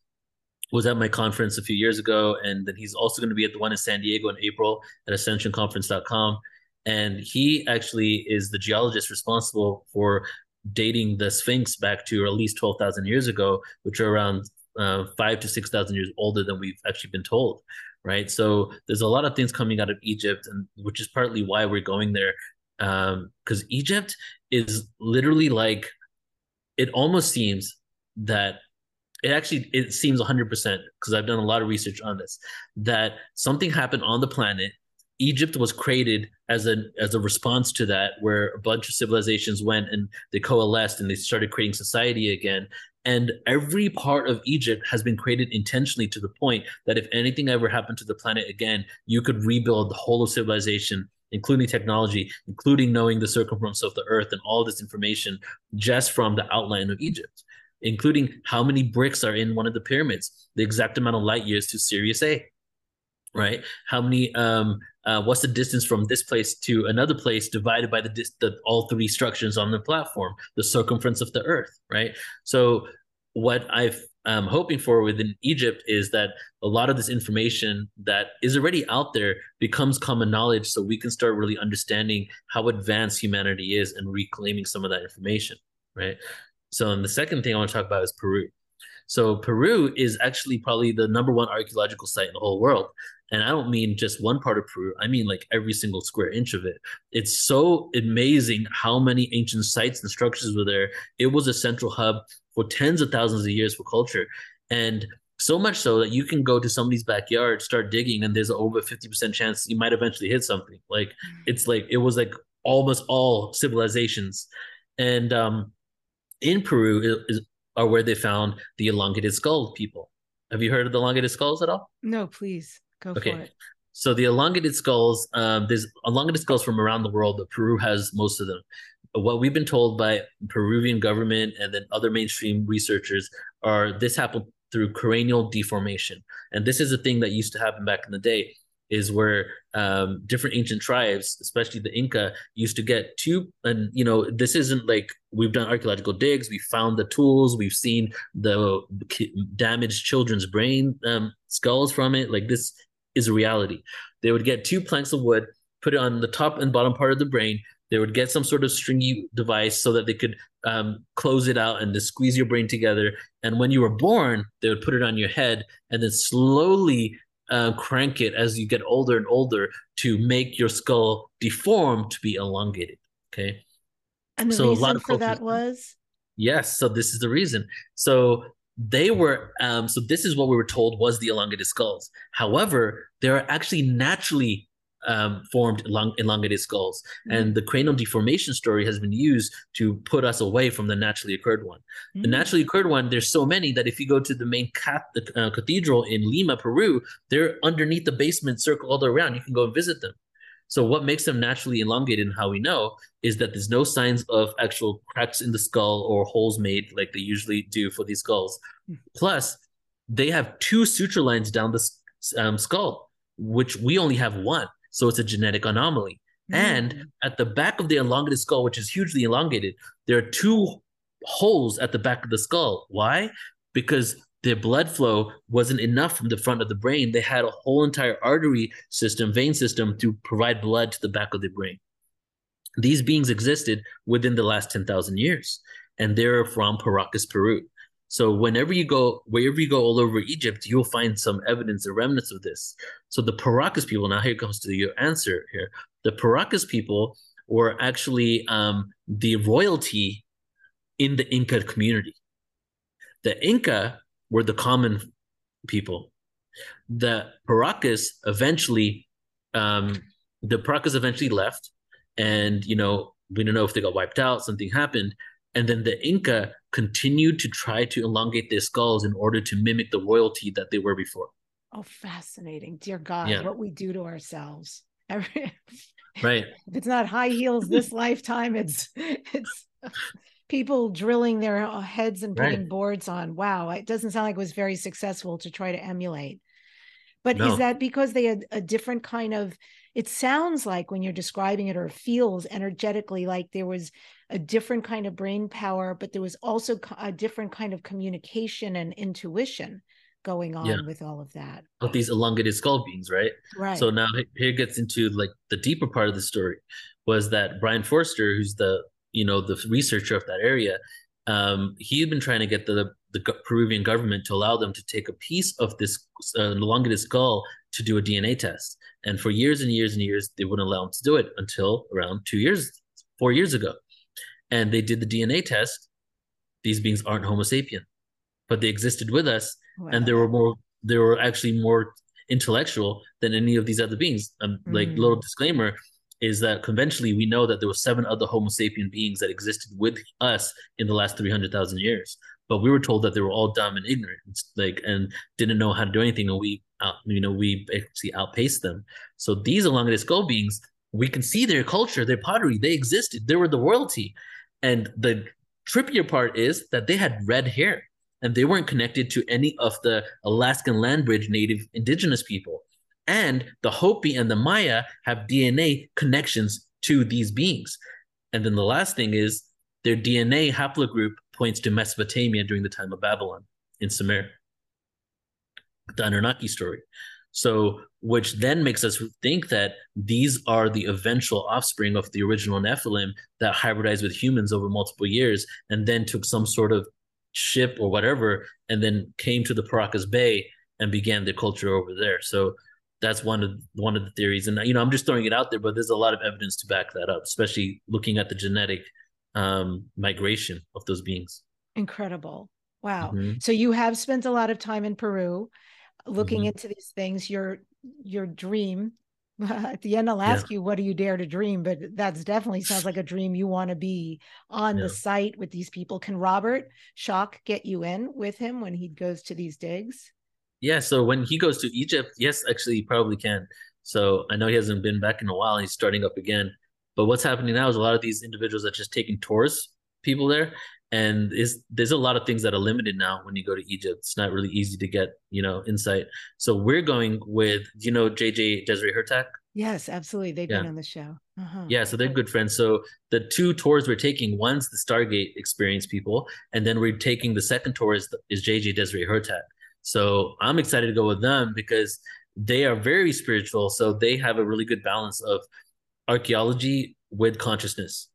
was at my conference a few years ago, and then he's also going to be at the one in San Diego in April at ascensionconference.com. And he actually is the geologist responsible for dating the Sphinx back to at least 12,000 years ago, which are around uh, five to 6,000 years older than we've actually been told. Right. So there's a lot of things coming out of Egypt, and which is partly why we're going there um because egypt is literally like it almost seems that it actually it seems 100% because i've done a lot of research on this that something happened on the planet egypt was created as a as a response to that where a bunch of civilizations went and they coalesced and they started creating society again. And every part of Egypt has been created intentionally to the point that if anything ever happened to the planet again, you could rebuild the whole of civilization including technology, including knowing the circumference of the earth and all this information just from the outline of Egypt, including how many bricks are in one of the pyramids, the exact amount of light years to Sirius A, right? How many, um, uh, what's the distance from this place to another place divided by the, dis- the all three structures on the platform, the circumference of the earth, right? So what I've um, hoping for within Egypt is that a lot of this information that is already out there becomes common knowledge so we can start really understanding how advanced humanity is and reclaiming some of that information, right? So, and the second thing I want to talk about is Peru. So, Peru is actually probably the number one archaeological site in the whole world. And I don't mean just one part of Peru, I mean like every single square inch of it. It's so amazing how many ancient sites and structures were there. It was a central hub for tens of thousands of years for culture. And so much so that you can go to somebody's backyard, start digging, and there's over 50% chance you might eventually hit something. Like mm. it's like it was like almost all civilizations. And um, in Peru is, are where they found the elongated skull people. Have you heard of the elongated skulls at all? No, please go okay. for it. So the elongated skulls, um, there's elongated skulls from around the world, but Peru has most of them what we've been told by Peruvian government and then other mainstream researchers are this happened through cranial deformation. And this is a thing that used to happen back in the day is where um, different ancient tribes, especially the Inca, used to get two. And you know, this isn't like we've done archaeological digs, we found the tools, we've seen the damaged children's brain um, skulls from it. Like this is a reality. They would get two planks of wood, put it on the top and bottom part of the brain, they would get some sort of stringy device so that they could um, close it out and just squeeze your brain together. And when you were born, they would put it on your head and then slowly uh, crank it as you get older and older to make your skull deform to be elongated. Okay. And the so reason for cultures, that was? Yes. So this is the reason. So they were um, so this is what we were told was the elongated skulls however there are actually naturally um, formed elong- elongated skulls mm-hmm. and the cranial deformation story has been used to put us away from the naturally occurred one mm-hmm. the naturally occurred one there's so many that if you go to the main cat- uh, cathedral in lima peru they're underneath the basement circle all the way around you can go and visit them so what makes them naturally elongated and how we know is that there's no signs of actual cracks in the skull or holes made like they usually do for these skulls. Hmm. Plus, they have two suture lines down the um, skull, which we only have one. So it's a genetic anomaly. Mm. And at the back of the elongated skull, which is hugely elongated, there are two holes at the back of the skull. Why? Because their blood flow wasn't enough from the front of the brain. They had a whole entire artery system, vein system to provide blood to the back of the brain. These beings existed within the last 10,000 years, and they're from Paracas, Peru. So whenever you go, wherever you go all over Egypt, you'll find some evidence or remnants of this. So the Paracas people, now here comes to your answer here. The Paracas people were actually um, the royalty in the Inca community. The Inca were the common people. The Paracas eventually, um, the Paracas eventually left, and you know we don't know if they got wiped out, something happened, and then the Inca continued to try to elongate their skulls in order to mimic the royalty that they were before. Oh, fascinating! Dear God, yeah. what we do to ourselves. Right. If it's not high heels this lifetime, it's it's people drilling their heads and putting right. boards on. Wow, it doesn't sound like it was very successful to try to emulate. But no. is that because they had a different kind of it sounds like when you're describing it or feels energetically like there was a different kind of brain power, but there was also a different kind of communication and intuition going on yeah. with all of that. Of these elongated skull beings, right? Right. So now here gets into like the deeper part of the story was that Brien Foerster, who's the you know the researcher of that area um, he had been trying to get the the Peruvian government to allow them to take a piece of this uh, elongated skull to do a DNA test. And for years and years and years, they wouldn't allow them to do it until around two years, four years ago. And they did the DNA test. These beings aren't Homo sapien, but they existed with us, wow. and they were more. They were actually more intellectual than any of these other beings. Um, mm. Like little disclaimer, is that conventionally we know that there were seven other Homo sapien beings that existed with us in the last 300,000 years. But we were told that they were all dumb and ignorant, like, and didn't know how to do anything. And we, out, you know, we actually outpaced them. So these skull beings, we can see their culture, their pottery, they existed. They were the royalty. And the trippier part is that they had red hair and they weren't connected to any of the Alaskan land bridge native indigenous people and the Hopi and the Maya have DNA connections to these beings. And then the last thing is their DNA haplogroup points to Mesopotamia during the time of Babylon in Sumer, the Anunnaki story. So, which then makes us think that these are the eventual offspring of the original Nephilim that hybridized with humans over multiple years and then took some sort of ship or whatever and then came to the Paracas Bay and began their culture over there. So, that's one of one of the theories and you know i'm just throwing it out there but there's a lot of evidence to back that up especially looking at the genetic um, migration of those beings incredible wow mm-hmm. so you have spent a lot of time in peru looking mm-hmm. into these things your your dream at the end i'll ask yeah. you what do you dare to dream but that's definitely sounds like a dream you want to be on yeah. the site with these people can robert Schoch get you in with him when he goes to these digs yeah, so when he goes to Egypt, yes, actually, he probably can. So I know he hasn't been back in a while. he's starting up again. But what's happening now is a lot of these individuals are just taking tours, people there, and is there's a lot of things that are limited now when you go to Egypt. It's not really easy to get you know insight. So we're going with you know JJ Desiree Hurtak. Yes, absolutely. They've yeah. been on the show. Uh-huh. Yeah, so they're good friends. So the two tours we're taking, one's the Stargate experience people, and then we're taking the second tour is, is JJ Desiree Hurtak. So I'm excited to go with them because they are very spiritual. So they have a really good balance of archaeology with consciousness.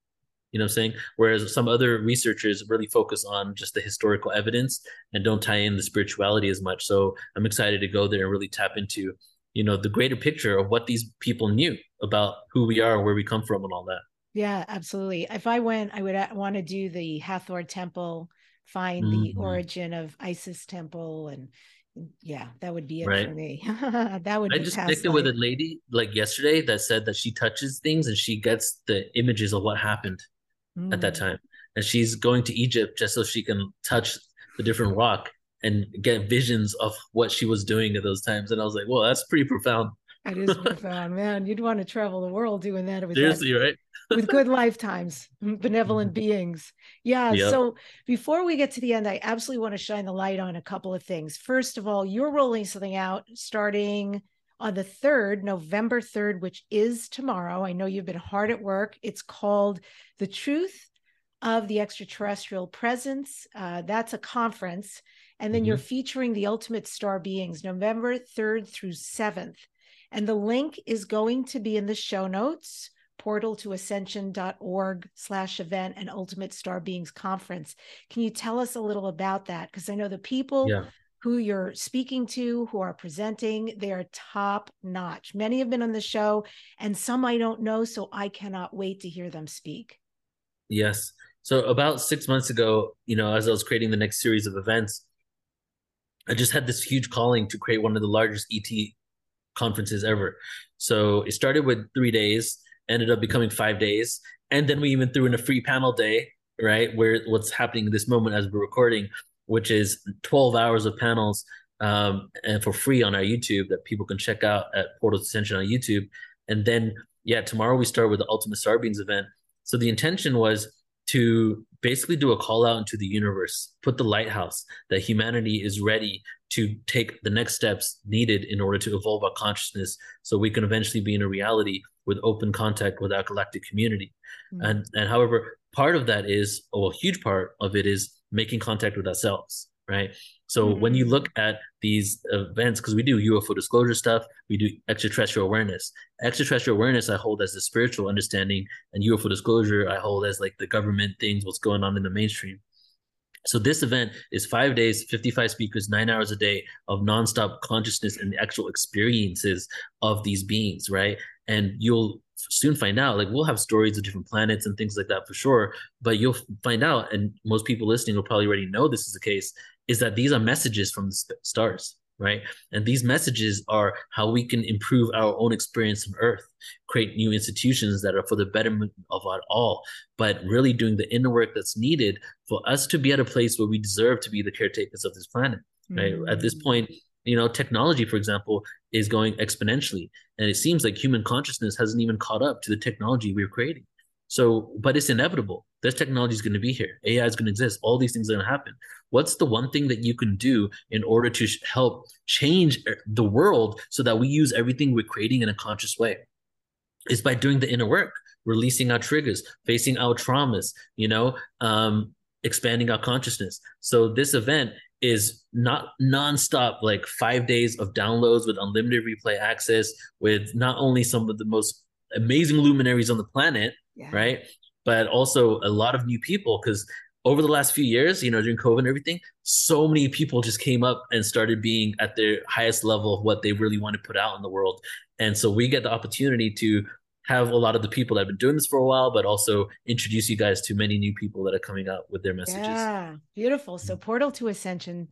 You know what I'm saying? Whereas some other researchers really focus on just the historical evidence and don't tie in the spirituality as much. So I'm excited to go there and really tap into, you know, the greater picture of what these people knew about who we are where we come from and all that. Yeah, absolutely. If I went, I would uh, want to do the Hathor temple, find mm-hmm. the origin of Isis temple, and yeah, that would be it right. for me. that would. I just connected with a lady like yesterday that said that she touches things and she gets the images of what happened mm. at that mm. time, and she's going to Egypt just so she can touch the different rock and get visions of what she was doing at those times. And I was like, well, that's pretty profound. It is profound, man. You'd want to travel the world doing that. With Seriously, that, right? with good lifetimes, benevolent mm-hmm. beings. Yeah. Yep. So before we get to the end, I absolutely want to shine the light on a couple of things. First of all, you're rolling something out starting on the 3rd, November 3rd, which is tomorrow. I know you've been hard at work. It's called The Truth of the Extraterrestrial Presence. Uh, that's a conference. And then mm-hmm. you're featuring the ultimate star beings November 3rd through 7th. And the link is going to be in the show notes portal to ascension.org slash event and ultimate star beings conference. Can you tell us a little about that? Because i know the people yeah. who you're speaking to who are presenting they are top notch. Many have been on the show and some i don't know so i cannot wait to hear them speak. Yes. So about six months ago you know as i was creating the next series of events i just had this huge calling to create one of the largest et conferences ever. So it started with three days, ended up becoming five days, and then we even threw in a free panel day, right? Where what's happening in this moment as we're recording, which is 12 hours of panels um, and for free on our YouTube that people can check out at Portal Ascension on YouTube. And then, yeah, tomorrow we start with the Ultimate Star Beings event. So the intention was to basically do a call out into the universe, put the lighthouse that humanity is ready to take the next steps needed in order to evolve our consciousness so we can eventually be in a reality with open contact with our galactic community. Mm-hmm. And and however, part of that is, or a huge part of it is making contact with ourselves, right? So mm-hmm. when you look at these events, because we do UFO disclosure stuff, we do extraterrestrial awareness. Extraterrestrial awareness I hold as the spiritual understanding, and UFO disclosure I hold as like the government things, what's going on in the mainstream. So this event is five days, 55 speakers, nine hours a day of nonstop consciousness and the actual experiences of these beings, right? And you'll soon find out, like we'll have stories of different planets and things like that for sure, but you'll find out, and most people listening will probably already know this is the case, is that these are messages from the stars right? And these messages are how we can improve our own experience on Earth, create new institutions that are for the betterment of our all, but really doing the inner work that's needed for us to be at a place where we deserve to be the caretakers of this planet, right? Mm-hmm. At this mm. point, you know, technology, for example, is going exponentially, and it seems like human consciousness hasn't even caught up to the technology we're creating. So, but it's inevitable. This technology is going to be here. AI is going to exist. All these things are going to happen. What's the one thing that you can do in order to help change er, the world so that we use everything we're creating in a conscious way? Is by doing the inner work, releasing our triggers, facing our traumas, you know, um, expanding our consciousness. So this event is not nonstop, like five days of downloads with unlimited replay access, with not only some of the most amazing luminaries on the planet, yeah. right? But also a lot of new people because over the last few years, you know, during COVID and everything, so many people just came up and started being at their highest level of what they really want to put out in the world. And so we get the opportunity to have a lot of the people that have been doing this for a while, but also introduce you guys to many new people that are coming out with their messages. Yeah, beautiful. So mm-hmm. Portal to Ascension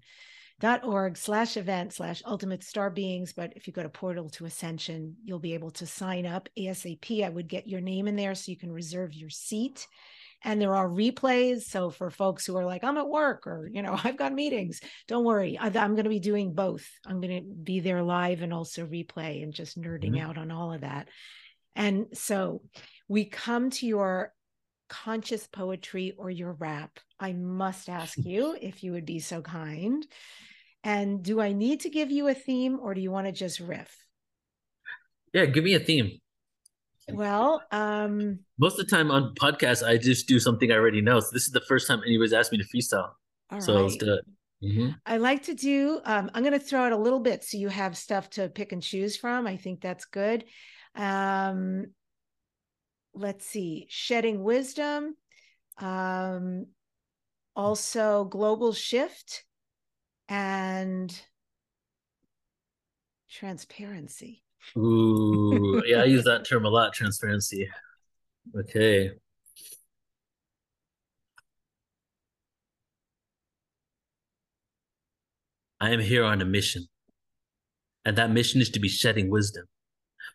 dot org slash event slash ultimate star beings but if you go to portal to ascension you'll be able to sign up asap i would get your name in there so you can reserve your seat and there are replays so for folks who are like i'm at work or you know i've got meetings don't worry I, am going to be doing both i'm going to be there live and also replay and just nerding mm-hmm. out on all of that and so we come to your conscious poetry or your rap i must ask you if you would be so kind and do I need to give you a theme or do you want to just riff? Yeah, give me a theme. Well, um most of the time on podcasts, I just do something I already know. So this is the first time anybody's asked me to freestyle. so right. let's do it. Mm-hmm. I like to do, um, I'm going to throw out a little bit so you have stuff to pick and choose from. I think that's good. Um, let's see, shedding wisdom, um, also global shift, and transparency. Ooh, yeah, I use that term a lot, transparency. Okay. I am here on a mission. And that mission is to be shedding wisdom.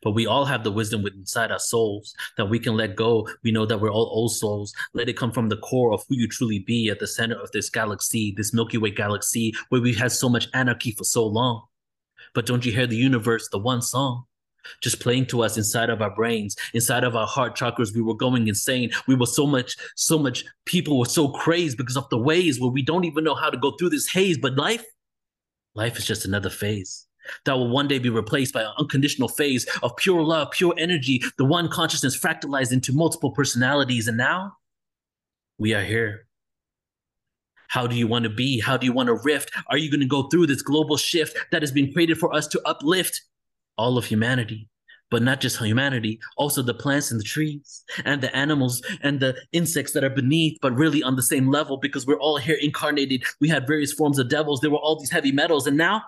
But we all have the wisdom inside our souls that we can let go. We know that we're all old souls. Let it come from the core of who you truly be at the center of this galaxy, this Milky Way galaxy, where we've had so much anarchy for so long. But don't you hear the universe, the one song? Just playing to us inside of our brains, inside of our heart chakras. We were going insane. We were so much, so much people were so crazed because of the ways where we don't even know how to go through this haze. But life, life is just another phase that will one day be replaced by an unconditional phase of pure love, pure energy, the one consciousness fractalized into multiple personalities. And now we are here. How do you want to be? How do you want to rift? Are you going to go through this global shift that has been created for us to uplift all of humanity? But not just humanity, also the plants and the trees and the animals and the insects that are beneath, but really on the same level because we're all here incarnated. We had various forms of devils. There were all these heavy metals. And now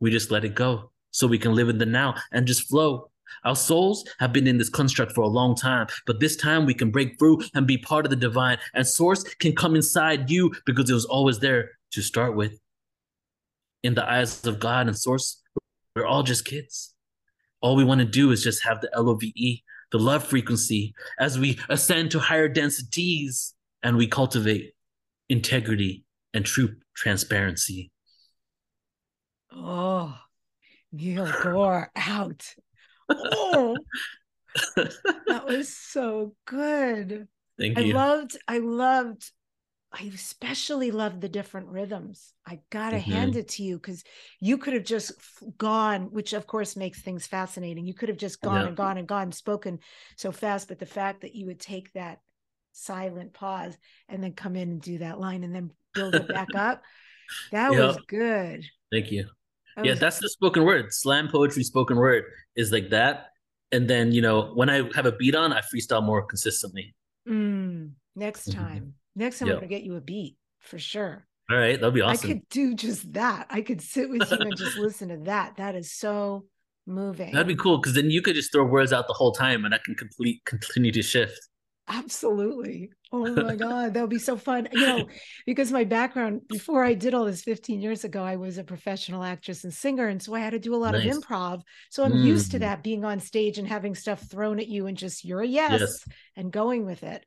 we just let it go so we can live in the now and just flow. Our souls have been in this construct for a long time, but this time we can break through and be part of the divine, and source can come inside you because it was always there to start with. In the eyes of God and source, we're all just kids. All we want to do is just have the LOVE, the love frequency, as we ascend to higher densities and we cultivate integrity and true transparency. Oh, Neil Gaur out. Oh, that was so good. Thank you. I loved, I loved, I especially loved the different rhythms. I gotta Mhm. hand it to you because you could have just gone, which of course makes things fascinating. You could have just gone Yeah. and gone and gone, spoken so fast, but the fact that you would take that silent pause and then come in and do that line and then build it back up, that was good. Thank you. Yeah, was- that's the spoken word. Slam poetry, spoken word is like that. And then, you know, when I have a beat on, I freestyle more consistently. Mm, next Mhm. time. Next time Yeah. I'm gonna get you a beat for sure. All right, that'll be awesome. I could do just that. I could sit with you and just listen to that. That is so moving. That'd be cool because then you could just throw words out the whole time and I can complete continue to shift. Absolutely. Oh my God. That would be so fun. You know, because my background before I did all this 15 years ago, I was a professional actress and singer. And so I had to do a lot Nice. of improv. So I'm used to Mm. that being on stage and having stuff thrown at you and just you're a yes, Yes. and going with it.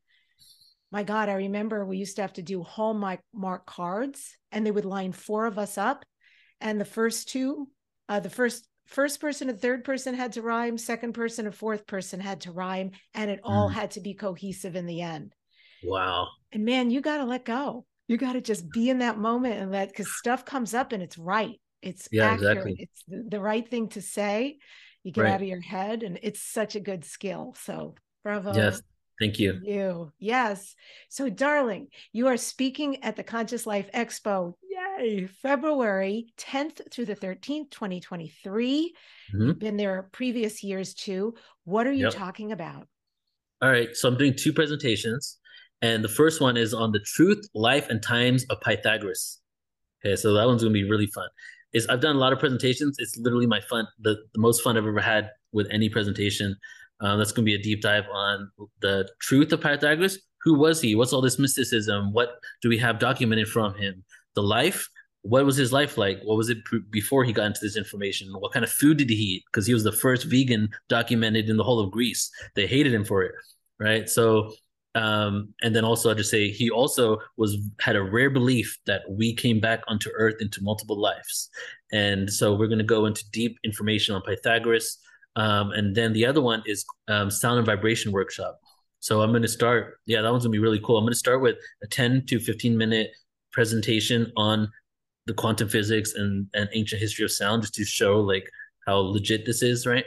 My God, I remember we used to have to do Hallmark mark cards and they would line four of us up. And the first two, uh, the first first person and third person had to rhyme, second person and fourth person had to rhyme, and it all Mm. had to be cohesive in the end. Wow. And man, you got to let go. You got to just be in that moment and let because stuff comes up and it's right. It's Yeah, accurate. exactly. It's the, the right thing to say. You get Right. out of your head, and it's such a good skill. So bravo. Yes. Thank you. You. Yes. So, darling, you are speaking at the Conscious Life Expo. Yay. February 10th through the 13th, 2023. Mhm. You've been there previous years too. What are you Yep. talking about? All right. So I'm doing two presentations. And the first one is on the truth, life, and times of Pythagoras. Okay, so that one's gonna be really fun. Is I've done a lot of presentations. It's literally my fun, the, the most fun I've ever had with any presentation. Um, that's gonna be a deep dive on the truth of Pythagoras. Who was he? What's all this mysticism? What do we have documented from him? The life. What was his life like? What was it before he got into this information? What kind of food did he eat? Because he was the first vegan documented in the whole of Greece. They hated him for it, right? So um, and then also, I'll just say he also was had a rare belief that we came back onto Earth into multiple lives, and so we're going to go into deep information on Pythagoras, um, and then the other one is um, sound and vibration workshop. So I'm going to start. Yeah, that one's going to be really cool. I'm going to start with a 10 to 15 minute presentation on the quantum physics and, and ancient history of sound, just to show like how legit this is, right?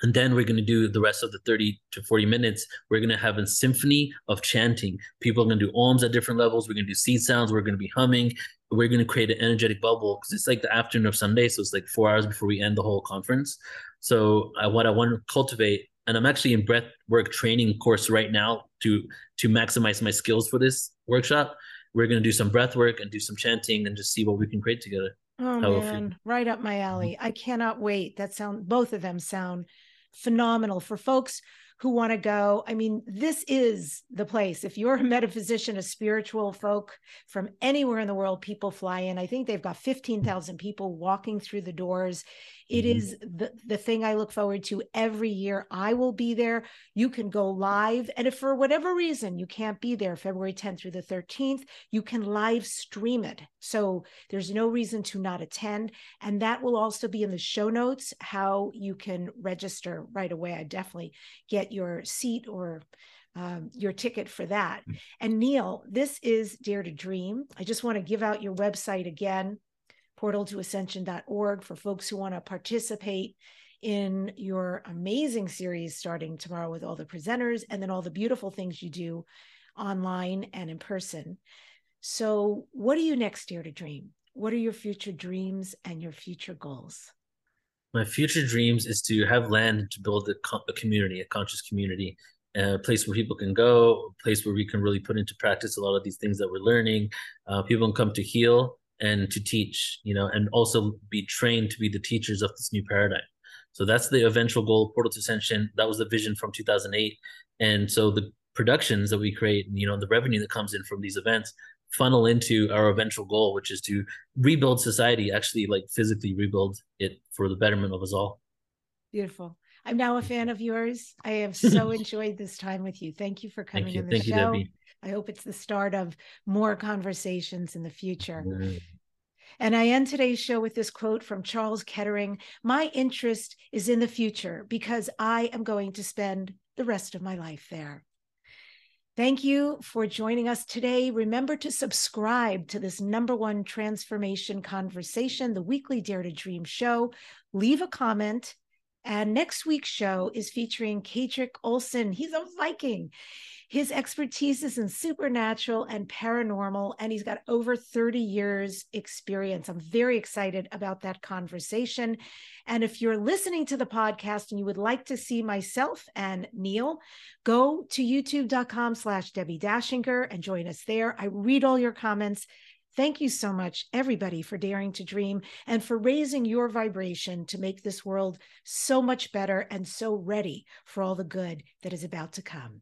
And then we're going to do the rest of the 30 to 40 minutes. We're going to have a symphony of chanting. People are going to do ohms at different levels. We're going to do seed sounds. We're going to be humming. We're going to create an energetic bubble because it's like the afternoon of Sunday. So it's like four hours before we end the whole conference. So uh, what I want to cultivate, and I'm actually in breath work training course right now to to maximize my skills for this workshop. We're going to do some breath work and do some chanting and just see what we can create together. Oh How man, right up my alley. Mm-hmm. I cannot wait. That sound both of them sound phenomenal for folks who want to go. I mean, this is the place. If you're a metaphysician, a spiritual folk from anywhere in the world, people fly in. I think they've got 15,000 people walking through the doors. It mm-hmm. is the, the thing I look forward to every year. I will be there. You can go live. And if for whatever reason you can't be there February 10th through the 13th, you can live stream it. So there's no reason to not attend. And that will also be in the show notes how you can register right away. I definitely get your seat or um, your ticket for that. Mm. And Neil, this is Dare to Dream. I just want to give out your website again portaltoascension.org for folks who want to participate in your amazing series starting tomorrow with all the presenters and then all the beautiful things you do online and in person. So, what are you next dare to dream? What are your future dreams and your future goals? My future dreams is to have land to build a, a community, a conscious community, a place where people can go, a place where we can really put into practice a lot of these things that we're learning. Uh, people can come to heal and to teach, you know, and also be trained to be the teachers of this new paradigm. So that's the eventual goal, Portal to Ascension. That was the vision from 2008. And so the productions that we create, you know, the revenue that comes in from these events funnel into our eventual goal, which is to rebuild society, actually like physically rebuild it for the betterment of us all. Beautiful. I'm now a fan of yours. I have so enjoyed this time with you. Thank you for coming you. on the Thank show. You, Debbie. I hope it's the start of more conversations in the future. And I end today's show with this quote from Charles Kettering My interest is in the future because I am going to spend the rest of my life there. Thank you for joining us today. Remember to subscribe to this number one transformation conversation, the weekly Dare to Dream show. Leave a comment. And next week's show is featuring Kadric Olson. He's a Viking. His expertise is in supernatural and paranormal, and he's got over 30 years' experience. I'm very excited about that conversation. And if you're listening to the podcast and you would like to see myself and Neil, go to youtube.com slash Debbie Dachinger and join us there. I read all your comments. Thank you so much, everybody, for daring to dream and for raising your vibration to make this world so much better and so ready for all the good that is about to come.